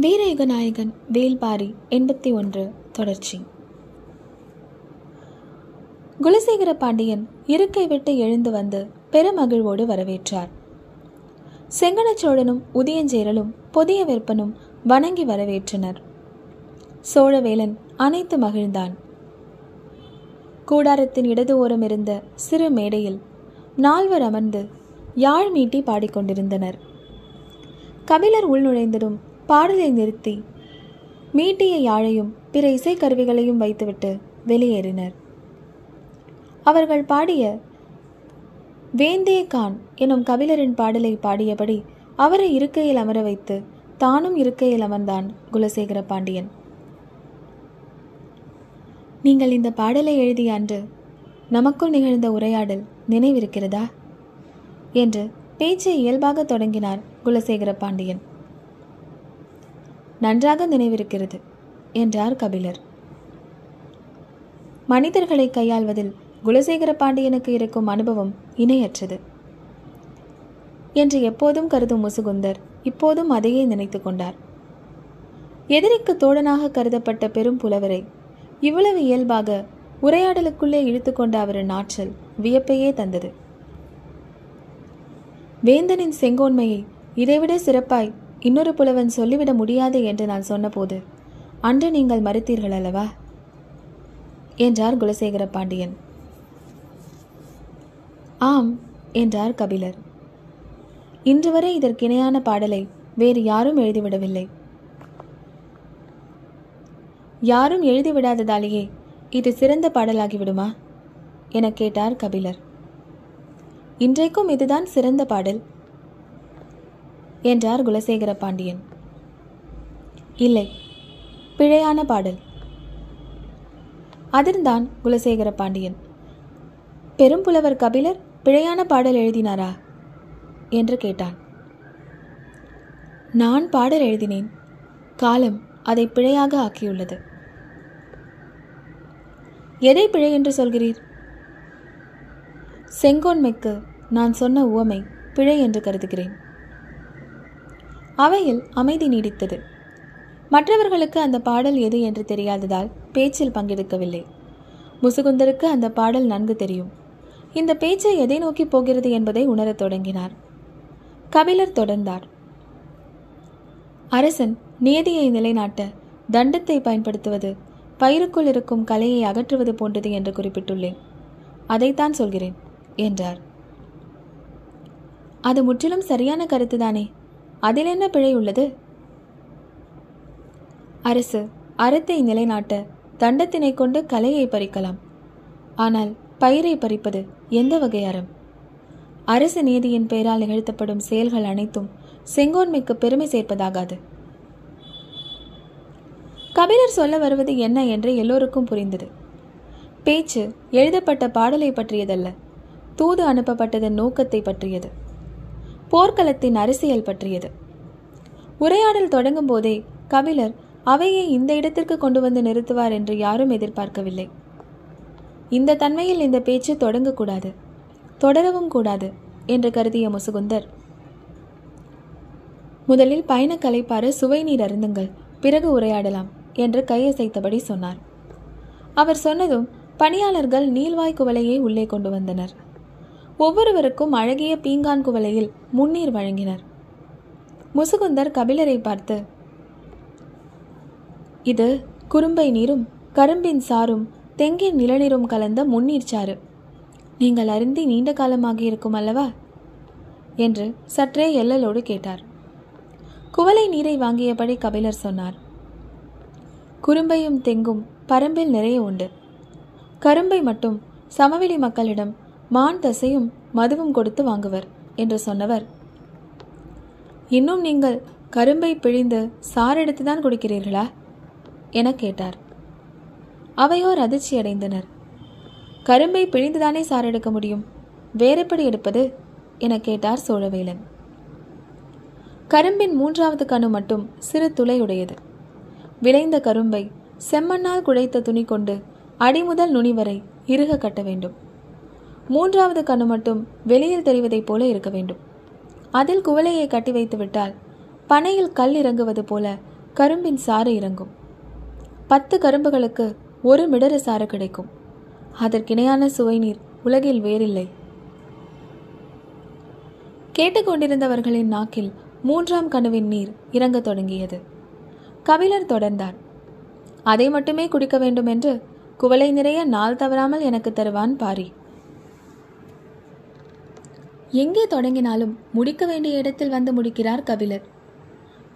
வீரயுக நாயகன் வேல்பாரி எண்பத்தி ஒன்று தொடர்ச்சி. குலசேகர பாண்டியன் இருக்கை விட்டு எழுந்து வந்து பெருமகிழ்வோடு வரவேற்றார். செங்கனச்சோழனும் உதயஞ்சேரலும் புதிய வெப்பனும் வணங்கி வரவேற்றனர். சோழவேலன் அனைத்து மகிழ்ந்தான். கூடாரத்தின் இடது ஓரம் இருந்த சிறு மேடையில் நால்வர் அமர்ந்து யாழ் மீட்டி பாடிக்கொண்டிருந்தனர். கபிலர் உள்நுழைந்ததும் பாடலை நிறுத்தி மீட்டிய யாழையும் பிற இசைக்கருவிகளையும் வைத்துவிட்டு வெளியேறினர். அவர்கள் பாடிய வேந்தே கான் எனும் கபிலரின் பாடலை பாடியபடி அவரை இருக்கையில் அமர வைத்து தானும் இருக்கையில் அமர்ந்தான் குலசேகர பாண்டியன். நீங்கள் இந்த பாடலை எழுதிய அன்று நமக்குள் நிகழ்ந்த உரையாடல் நினைவிருக்கிறதா? என்று பேச்சை இயல்பாக தொடங்கினார் குலசேகர பாண்டியன். நன்றாக நினைவிருக்கிறது என்றார் கபிலர். மனிதர்களை கையாள்வதில் குலசேகர பாண்டியனுக்கு இருக்கும் அனுபவம் இணையற்றது. என்று எப்போதும் கருதும் முசுகுந்தர் இப்போதும் அதையே நினைத்து கொண்டார். எதிரிக்கு தோழனாக கருதப்பட்ட பெரும் புலவரை இவ்வளவு இயல்பாக உரையாடலுக்குள்ளே இழுத்துக்கொண்ட அவரின் ஆற்றல் வியப்பையே தந்தது. வேந்தனின் செங்கோன்மையை இதைவிட சிறப்பாய் இன்னொரு புலவன் சொல்லிவிட முடியாது என்று நான் சொன்னபோது அன்று நீங்கள் மறுத்தீர்கள் அல்லவா? என்றார் குலசேகர பாண்டியன். ஆம் என்றார் கபிலர். இன்று வரை இதற்கிணையான பாடலை வேறு யாரும் எழுதிவிடவில்லை. யாரும் எழுதிவிடாததாலேயே இது சிறந்த பாடலாகிவிடுமா? என கேட்டார் கபிலர். இன்றைக்கும் இதுதான் சிறந்த பாடல். என்றார் குலசேகர பாண்டியன். இல்லை பிழையான பாடல். அதிர்ந்தான் குலசேகர பாண்டியன். பெரும்புலவர் கபிலர் பிழையான பாடல் எழுதினாரா? என்று கேட்டான். நான் பாடல் எழுதினேன். காலம் அதை பிழையாக ஆக்கியுள்ளது. எதை பிழை என்று சொல்கிறீர்? செங்கோன்மைக்கு நான் சொன்ன உவமை பிழை என்று கருதுகிறேன். அவையில் அமைதி நீடித்தது. மற்றவர்களுக்கு அந்த பாடல் எது என்று தெரியாததால் பேச்சில் பங்கெடுக்கவில்லை. முசுகுந்தருக்கு அந்த பாடல் நன்கு தெரியும். இந்த பேச்சை எதை நோக்கி போகிறது என்பதை உணரத் தொடங்கினார். கபிலர் தொடர்ந்தார். அரசன் நியதியை நிலைநாட்ட தண்டத்தை பயன்படுத்துவது பயிருக்குள் இருக்கும் கலையை அகற்றுவது போன்றது என்று குறிப்பிட்டுள்ளேன். அதைத்தான் சொல்கிறேன் என்றார். அது முற்றிலும் சரியான கருத்துதானே? அதில் என்ன பிழை உள்ளது? அரசு அறத்தை நிலைநாட்ட தண்டத்தினை கொண்டு கலையை பறிக்கலாம். ஆனால் பயிரை பறிப்பது எந்த வகை அறம் அரசு நீதியின் பெயரால் நிகழ்த்தப்படும் செயல்கள் அனைத்தும் செங்கோன்மைக்கு பெருமை சேர்ப்பதாகாது. கபிலர் சொல்ல வருவது என்ன என்று எல்லோருக்கும் புரிந்தது. பேச்சு எழுதப்பட்ட பாடலை பற்றியதல்ல தூது அனுப்பப்பட்டதன் நோக்கத்தை பற்றியது. போர்க்களத்தின் அரசியல் பற்றியது. உரையாடல் தொடங்கும் போதே கபிலர் அவையை இந்த இடத்திற்கு கொண்டு வந்து நிறுத்துவார் என்று யாரும் எதிர்பார்க்கவில்லை. இந்த தன்மையில் இந்த பேச்சு தொடங்கக்கூடாது தொடரவும் கூடாது என்று கருதிய முசுகுந்தர் முதலில் பயணக்கலை பாரு சுவை நீர் அருந்துங்கள் பிறகு உரையாடலாம் என்று கையசைத்தபடி சொன்னார். அவர் சொன்னதும் பணியாளர்கள் நீள்வாய் குவலையை உள்ளே கொண்டு வந்தனர். ஒவ்வொருவருக்கும் அழகிய பீங்கான் குவளையில் முன்னீர் வழங்கினர். முசுகுந்தர் கபிலரை பார்த்து இது குறும்பை நீரும் கரும்பின் சாரும் தெங்கின் நிலநீரும் கலந்த முன்னீர் சாறு. நீங்கள் அருந்தி நீண்ட காலமாக இருக்கும் அல்லவா? என்று சற்றே எல்லலோடு கேட்டார். குவளை நீரை வாங்கியபடி கபிலர் சொன்னார் குறும்பையும் தெங்கும் பரம்பில் நிறைய உண்டு. கரும்பை மட்டும் சமவெளி மக்களிடம் மான் தசையும் மதுவும் கொடுத்து வாங்குவர் என்று சொன்னவர். இன்னும் நீங்கள் கரும்பை பிழிந்து சாரெடுத்து தான் குடிக்கிறீர்களா? என கேட்டார். அவையோர் அதிர்ச்சி அடைந்தனர். கரும்பை பிழிந்துதானே சாரெடுக்க முடியும்? வேறெப்படி எடுப்பது? என கேட்டார் சோழவேலன். கரும்பின் மூன்றாவது கணு மட்டும் சிறு துளையுடையது. விளைந்த கரும்பை செம்மண்ணால் குழைத்த துணி கொண்டு அடிமுதல் நுனி வரை இறுக கட்ட வேண்டும். மூன்றாவது கண்ணு மட்டும் வெளியில் தெரிவதைப் போல இருக்க வேண்டும். அதில் குவளையை கட்டி வைத்து விட்டால் பனையில் கல் இறங்குவது போல கரும்பின் சாறு இறங்கும். பத்து கரும்புகளுக்கு ஒரு மிடறு சாறு கிடைக்கும். அதற்கிணையான சுவை நீர் உலகில் வேறில்லை. கேட்டுக்கொண்டிருந்தவர்களின் நாக்கில் மூன்றாம் கனவின் நீர் இறங்கத் தொடங்கியது. கபிலர் தொடர்ந்தார். அதை மட்டுமே குடிக்க வேண்டும் என்று குவளை நிறைய நாள் தவறாமல் எனக்கு தருவான் பாரி. எங்கே தொடங்கினாலும் முடிக்க வேண்டிய இடத்தில் வந்து முடிக்கிறார் கபிலர்.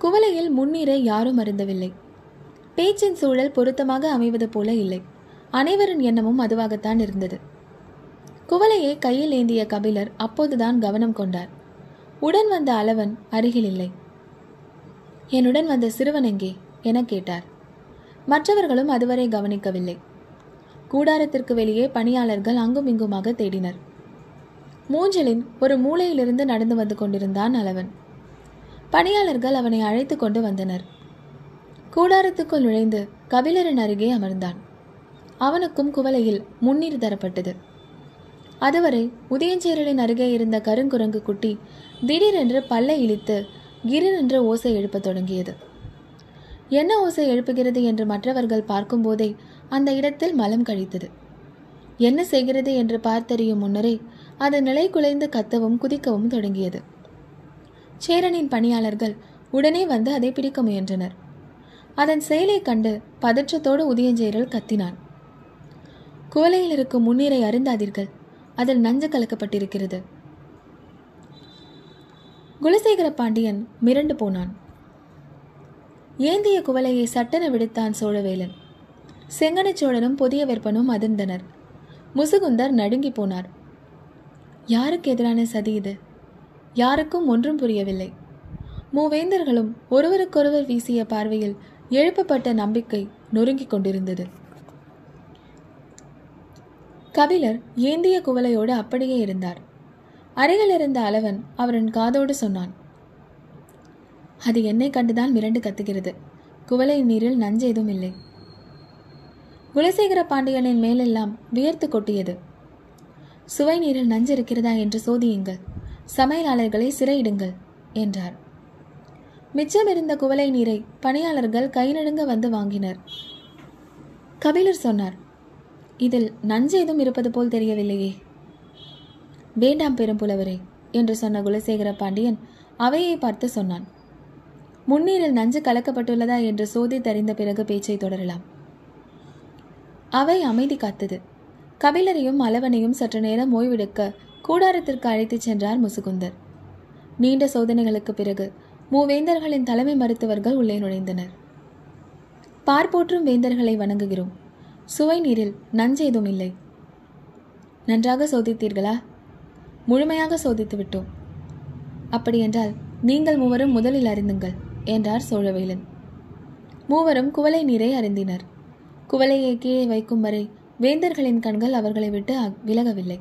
குவளையில் முன்னீரை யாரும் அருந்தவில்லை. பேச்சின் சூழல் பொருத்தமாக அமைவது போல இல்லை. அனைவரின் எண்ணமும் அதுவாகத்தான் இருந்தது. குவளையை கையில் ஏந்திய கபிலர் அப்போதுதான் கவனம் கொண்டார். உடன் வந்த அளவன் அருகில் இல்லை. என்னுடன் வந்த சிறுவன் எங்கே? என கேட்டார். மற்றவர்களும் அதுவரை கவனிக்கவில்லை. கூடாரத்திற்கு வெளியே பணியாளர்கள் அங்கும் இங்குமாக தேடினர். மூஞ்சலின் ஒரு மூலையிலிருந்து நடந்து வந்து கொண்டிருந்தான் அளவன் பணியாளர்கள் அவனை அழைத்து கொண்டு வந்தனர். கூடாரத்துக்குள் நுழைந்து கபிலரின் அருகே அமர்ந்தான். அவனுக்கும் குவலையில் முன்னீர் தரப்பட்டது. அதுவரை உதயஞ்சேரலின் அருகே இருந்த கருங்குரங்கு குட்டி திடீரென்று பல்லை இழித்து கிரிரென்று ஓசை எழுப்பத் தொடங்கியது. என்ன ஓசை எழுப்புகிறது? என்று மற்றவர்கள் பார்க்கும்போதே அந்த இடத்தில் மலம் கழித்தது. என்ன செய்கிறது? என்று பார்த்தறியும் முன்னரே அது நிலை குலைந்து கத்தவும் குதிக்கவும் தொடங்கியது. சேரனின் பணியாளர்கள் உடனே வந்து அதை பிடிக்க முயன்றனர். அதன் செயலை கண்டு பதற்றத்தோடு உதயஞ்சேரல் கத்தினான். குவலையில் இருக்கும் முன்னீரை அருந்தாதீர்கள். அதில் நஞ்சு கலக்கப்பட்டிருக்கிறது. குலசேகர பாண்டியன் மிரண்டு போனான். ஏந்திய குவலையை சட்டென விடுத்தான் சோழவேலன். செங்கனச்சோழனும் புதிய வெப்பனும் அதிர்ந்தனர். முசுகுந்தர் நடுங்கி போனார். யாருக்கு எதிரான சதி இது? யாருக்கும் ஒன்றும் புரியவில்லை. மூவேந்தர்களும் ஒருவருக்கொருவர் வீசிய பார்வையில் எழுப்பப்பட்ட நம்பிக்கை நொறுங்கிக் கொண்டிருந்தது. கபிலர் ஏந்திய குவலையோடு அப்படியே இருந்தார். அருகில் இருந்த அளவன் அவரின் காதோடு சொன்னான் அது என்னை கண்டுதான் மிரண்டு கத்துகிறது. குவளை நீரில் நஞ்சு இல்லை. குலசேகர பாண்டியனின் மேலெல்லாம் வியர்த்து கொட்டியது. சுவை நீரில் நஞ்சு இருக்கிறதா என்று சோதியுங்கள். சமையலாளர்களை சிறையிடுங்கள் என்றார். மிச்சமிருந்த குவளை நீரை பணியாளர்கள் கை நடுங்க வந்து வாங்கினர். கபிலர் சொன்னார் இதில் நஞ்சு ஏதும் இருப்பது போல் தெரியவில்லையே. வேண்டாம் பெரும்புலவரே என்று சொன்ன குலசேகர பாண்டியன் அவையை பார்த்து சொன்னான். முன்னீரில் நஞ்சு கலக்கப்பட்டுள்ளதா? என்று சோதி தெரிந்த பிறகு பேச்சை தொடரலாம். அவை அமைதி காத்தது. கபிலரையும் அளவனையும் சற்று நேரம் ஓய்வெடுக்க கூடாரத்திற்கு அழைத்துச் சென்றார் முசுகுந்தர். நீண்ட சோதனைகளுக்கு பிறகு மூவேந்தர்களின் தலைமை மருத்துவர்கள் உள்ளே நுழைந்தனர். பார்ப்போற்றும் வேந்தர்களை வணங்குகிறோம். சுவை நீரில் நஞ்சேதும் இல்லை. நன்றாக சோதித்தீர்களா? முழுமையாக சோதித்து விட்டோம். அப்படியென்றால் நீங்கள் மூவரும் முதலில் அறிந்துங்கள் என்றார் சோழவேலன். மூவரும் குவளை நீரை அறிந்தினர் குவளையை கீழே வைக்கும் வரை வேந்தர்களின் கண்கள் அவர்களை விட்டு விலகவில்லை.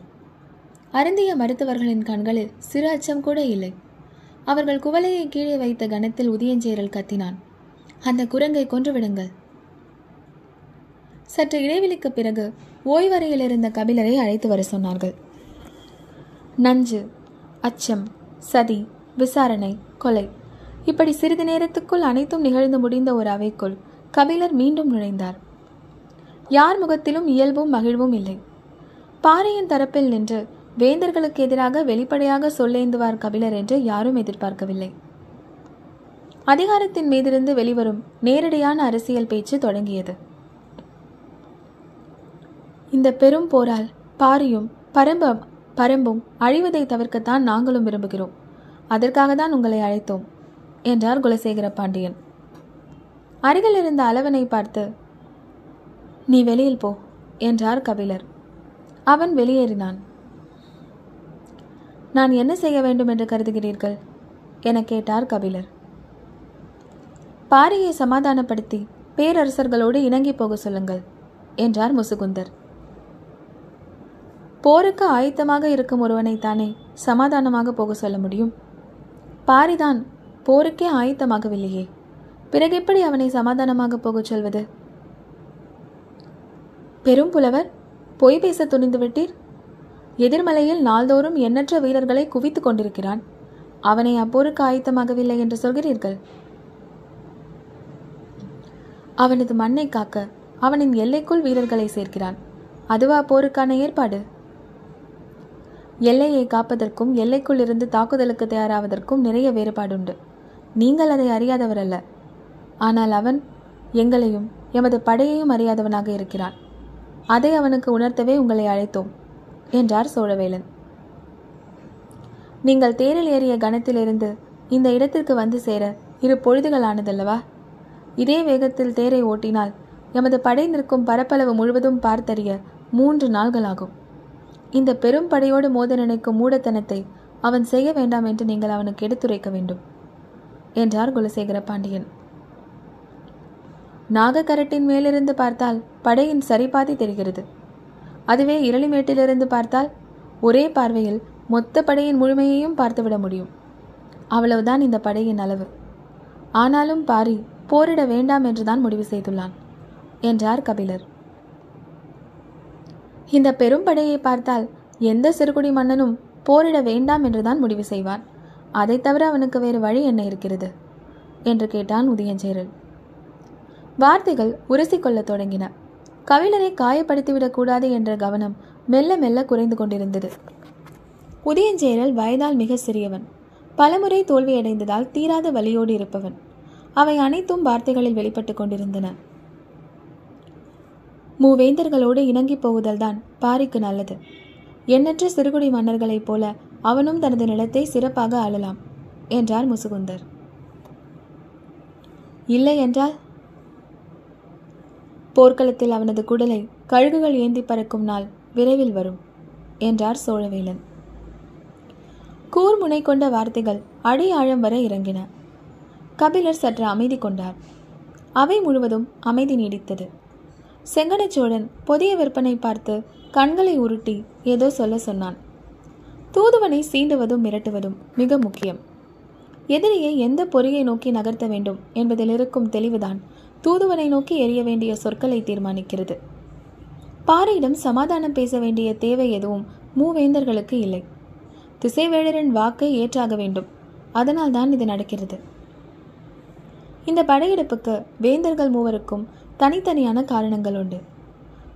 அருந்திய மருத்துவர்களின் கண்களில் சிறு அச்சம் கூட இல்லை. அவர்கள் குவலையை கீழே வைத்த கணத்தில் உதியஞ்சேரல் கத்தினான். அந்த குரங்கை கொன்றுவிடுங்கள் சற்று இடைவெளிக்கு பிறகு ஓய்வறையில் இருந்த கபிலரை அழைத்து வர சொன்னார்கள். நஞ்சு அச்சம் சதி விசாரணை கொலை இப்படி சிறிது நேரத்துக்குள் அனைத்தும் நிகழ்ந்து முடிந்த ஒரு அவைக்குள் கபிலர் மீண்டும் நுழைந்தார். யார் முகத்திலும் இயல்பும் மகிழ்வும் இல்லை. பாறையின் தரப்பில் நின்று வேந்தர்களுக்கு எதிராக வெளிப்படையாக சொல்லேந்துவார் கபிலர் என்று யாரும் எதிர்பார்க்கவில்லை. அதிகாரத்தின் மீதிருந்து வெளிவரும் நேரடியான அரசியல் பேச்சு தொடங்கியது. இந்த பெரும் போரால் பாரியும் பரம்பம் பரம்பும் அழிவதை தவிர்க்கத்தான் நாங்களும் விரும்புகிறோம். அதற்காக தான் உங்களை அழைத்தோம் என்றார் குலசேகர பாண்டியன். அருகில் இருந்த அளவனை பார்த்து நீ வெளியில் போ என்றார் கபிலர். அவன் வெளியேறினான். நான் என்ன செய்ய வேண்டும் என்று கருதுகிறீர்கள்? என கேட்டார் கபிலர். பாரியை சமாதானப்படுத்தி பேரரசர்களோடு இணங்கி போக சொல்லுங்கள் என்றார் முசுகுந்தர். போருக்கு ஆயத்தமாக இருக்கும் ஒருவனை தானே சமாதானமாக போக சொல்ல முடியும்? பாரிதான் போருக்கே ஆயத்தமாகவில்லையே. பிறகு எப்படி அவனை சமாதானமாக போகச் சொல்வது? பெரும் புலவர் பொய் பேச துணிந்து விட்டீர்? எதிர்மலையில் நாள்தோறும் எண்ணற்ற வீரர்களை குவித்துக் கொண்டிருக்கிறான். அவனை அப்போருக்கு ஆயத்தமாகவில்லை என்று சொல்கிறீர்கள். அவனது மண்ணை காக்க அவனின் எல்லைக்குள் வீரர்களை சேர்க்கிறான். அதுவா போருக்கான ஏற்பாடு? எல்லையை காப்பதற்கும் எல்லைக்குள் இருந்து தாக்குதலுக்கு தயாராவதற்கும் நிறைய வேறுபாடுண்டு. நீங்கள் அதை அறியாதவர் அல்ல ஆனால் அவன் எங்களையும் எமது படையையும் அறியாதவனாக இருக்கிறான். அதை அவனுக்கு உணர்த்தவே உங்களை அழைத்தோம் என்றார் சோழவேலன். நீங்கள் தேரில் ஏறிய கணத்திலிருந்து இந்த இடத்திற்கு வந்து சேர இரு பொழுதுகள் ஆனதல்லவா? இதே வேகத்தில் தேரை ஓட்டினால் எமது படை நிற்கும் பரப்பளவு முழுவதும் பார்த்தறிய மூன்று நாள்களாகும். இந்த பெரும் படையோடு மோத நினைக்கும் மூடத்தனத்தை அவன் செய்ய வேண்டாம் என்று நீங்கள் அவனுக்கு எடுத்துரைக்க வேண்டும் என்றார் குலசேகர பாண்டியன். நாகக்கரட்டின் மேலிருந்து பார்த்தால் படையின் சரிபாதி தெரிகிறது. அதுவே இரளிமேட்டிலிருந்து பார்த்தால் ஒரே பார்வையில் மொத்த படையின் முழுமையையும் பார்த்துவிட முடியும். அவ்வளவுதான் இந்த படையின் அளவு. ஆனாலும் பாரி போரிட வேண்டாம் என்றுதான் முடிவு செய்துள்ளான் என்றார் கபிலர். இந்த பெரும் படையை பார்த்தால் எந்த சிறுகுடி மன்னனும் போரிட வேண்டாம் என்றுதான் முடிவு செய்வான். அதை தவிர அவனுக்கு வேறு வழி என்ன இருக்கிறது? என்று கேட்டான் உதயஞ்சேரல் வார்த்தைகள் உரசிக்கொள்ளத் தொடங்கின. கவிழரை காயப்படுத்திவிடக்கூடாது என்ற கவனம் மெல்ல மெல்ல குறைந்து கொண்டிருந்தது. உதயஞ்சேரல் வயதால் மிக சிறியவன். பலமுறை தோல்வியடைந்ததால் தீராத வலியோடு இருப்பவன். அவை அனைத்தும் வார்த்தைகளில் வெளிப்பட்டு கொண்டிருந்தன. மூவேந்தர்களோடு இணங்கி போகுதல்தான் பாரிக்கு நல்லது. எண்ணற்ற சிறுகுடி மன்னர்களைப் போல அவனும் தனது நிலத்தை சிறப்பாக ஆளலாம் என்றார் முசுகுந்தர். இல்லை என்றால் போர்க்களத்தில் அவனது குடலை கழுகுகள் ஏந்தி பறக்கும் நாள் விரைவில் வரும் என்றார் சோழவேலன். கூர்முனை கொண்ட வார்த்தைகள் அடி ஆழம் வரை இறங்கின. கபிலர் சற்று அமைதி கொண்டார். அவை முழுவதும் அமைதி நீடித்தது. செங்கனச்சோழன் புதிய விற்பனை பார்த்து கண்களை உருட்டி ஏதோ சொல்ல சொன்னான். தூதுவனை சீண்டுவதும் மிரட்டுவதும் மிக முக்கியம். எதிரியை எந்த பொறியை நோக்கி நகர்த்த வேண்டும் என்பதில் இருக்கும் தெளிவுதான் தூதுவனை நோக்கி எரிய வேண்டிய சொற்களை தீர்மானிக்கிறது. பாரியிடம் சமாதானம் பேச வேண்டிய தேவை எதுவும் மூவேந்தர்களுக்கு இல்லை. திசைவேழரின் வாக்கை ஏற்றாக வேண்டும். அதனால் தான் இது நடக்கிறது. இந்த படையெடுப்புக்கு வேந்தர்கள் மூவருக்கும் தனித்தனியான காரணங்கள் உண்டு.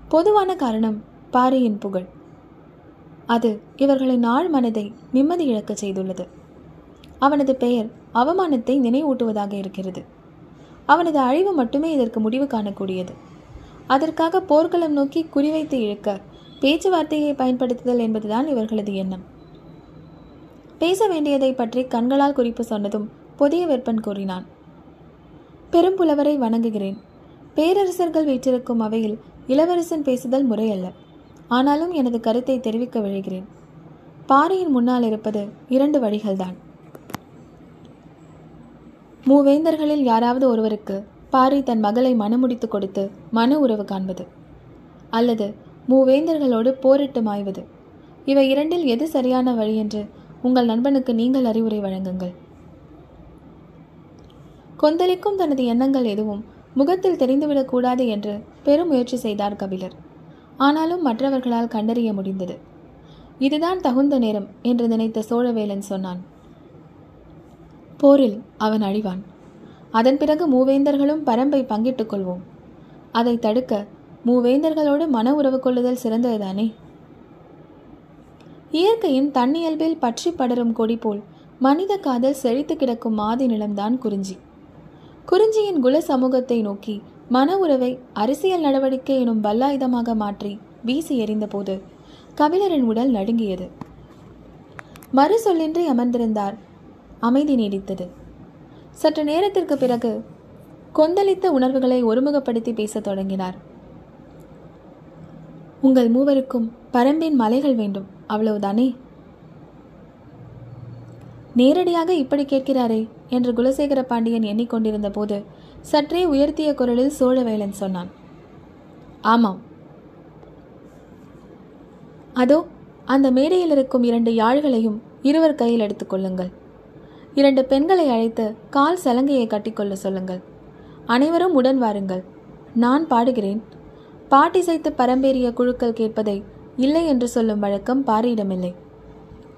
பொதுவான காரணம் பாரியின் புகழ். அது இவர்களின் ஆழ் மனதை நிம்மதி இழக்கச் செய்துள்ளது. அவனது பெயர் அவமானத்தை நினைவூட்டுவதாக இருக்கிறது. அவனது அழிவு மட்டுமே இதற்கு முடிவு காணக்கூடியது. அதற்காக போர்க்களம் நோக்கி குறிவைத்து இழுக்க பேச்சுவார்த்தையை பயன்படுத்துதல் என்பதுதான் இவர்களது எண்ணம். பேச வேண்டியதை பற்றி கண்களால் குறிப்பு சொன்னதும் புதிய வெப்பன் கூறினான். பெரும்புலவரை வணங்குகிறேன். பேரரசர்கள் வீற்றிருக்கும் அவையில் இளவரசன் பேசுதல் முறையல்ல. ஆனாலும் எனது கருத்தை தெரிவிக்க விழைகிறேன். பாறையின் முன்னால் இருப்பது இரண்டு வழிகள்தான். மூவேந்தர்களில் யாராவது ஒருவருக்கு பாரி தன் மகளை மனமுடித்து கொடுத்து மன உறவு காண்பது அல்லது மூவேந்தர்களோடு போரிட்டு மாய்வது. இவை இரண்டில் எது சரியான வழி என்று உங்கள் நண்பனுக்கு நீங்கள் அறிவுரை வழங்குங்கள். கொந்தளிக்கும் தனது எண்ணங்கள் எதுவும் முகத்தில் தெரிந்துவிடக்கூடாது என்று பெரும் முயற்சி செய்தார் கபிலர். ஆனாலும் மற்றவர்களால் கண்டறிய முடிந்தது. இதுதான் தகுந்த நேரம் என்று நினைத்த சோழவேலன் சொன்னான். போரில் அவன் அழிவான். அதன் பிறகு மூவேந்தர்களும் பரம்பை பங்கிட்டுக் கொள்வோம். அதை தடுக்க மூவேந்தர்களோடு மன உறவு கொள்ளுதல் சிறந்ததுதானே? இயற்கையின் தன்னியல்பில் பற்றி படரும் கொடி போல் மனித காதல் செழித்து கிடக்கும் மாதி நிலம்தான் குறிஞ்சி. குறிஞ்சியின் குல சமூகத்தை நோக்கி மன உறவை அரசியல் நடவடிக்கை எனும் பல்லாயுதமாக மாற்றி வீசி எறிந்தபோது கபிலரின் உடல் நடுங்கியது. மறு சொல்லின்றி அமர்ந்திருந்தார் அமைதி நீடித்தது. சற்று நேரத்திற்கு பிறகு கொந்தளித்த உணர்வுகளை ஒருமுகப்படுத்தி பேசத் தொடங்கினார். உங்கள் மூவருக்கும் பரம்பின் மலைகள் வேண்டும் அவ்வளவுதானே? நேரடியாக இப்படி கேட்கிறாரே என்று குலசேகர பாண்டியன் எண்ணிக்கொண்டிருந்த போது சற்றே உயர்த்திய குரலில் சோழவேலன் சொன்னான். ஆமாம். அதோ அந்த மேடையில் இருக்கும் இரண்டு யாழ்களையும் இருவர் கையில் எடுத்துக்கொள்ளுங்கள் இரண்டு பெண்களை அழைத்து கால் சலங்கையை கட்டிக்கொள்ள சொல்லுங்கள். அனைவரும் உடன் வாருங்கள். நான் பாடுகிறேன். பாட்டிசைத்து பரம்பேறிய குழுக்கள் கேட்பதை இல்லை என்று சொல்லும் வழக்கம் பாரியிடமில்லை.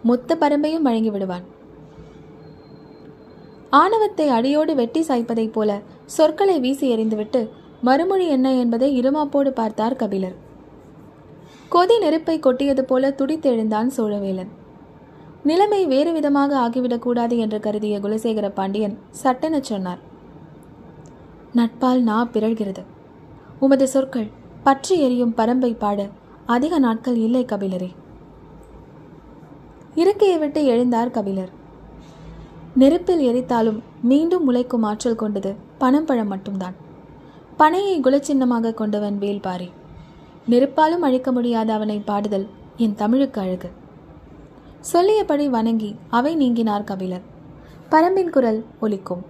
மொத்த பரம்பையும் வழங்கி விடுவான். ஆணவத்தை அடியோடு வெட்டி சாய்ப்பதைப் போல சொற்களை வீசி எறிந்துவிட்டு மறுமொழி என்ன என்பதை இருமாப்போடு பார்த்தார் கபிலர். கொதி நெருப்பை கொட்டியது போல துடித்தெழுந்தான் சோழவேலன். நிலைமை வேறு விதமாக ஆகிவிடக்கூடாது என்று கருதிய குலசேகர பாண்டியன் சட்டெனச் சொன்னார். நட்பால் நா பிறழ்கிறது. உமது சொற்கள் பற்றி எரியும் பரம்பை பாட. அதிக நாட்கள் இல்லை கபிலரே. இருக்கையை விட்டு எழுந்தார் கபிலர். நெருப்பில் எரித்தாலும் மீண்டும் முளைக்கும் ஆற்றல் கொண்டது பனம்பழம் மட்டும்தான். பனையை குலச்சின்னமாக கொண்டவன் வேல்பாரி. நெருப்பாலும் அழிக்க முடியாத அவனை பாடுதல் என் தமிழுக்கு அழகு. சொல்லியபடி வணங்கி அவை நீங்கினார் கபிலர். பரம்பின் குரல் ஒலிக்கும்.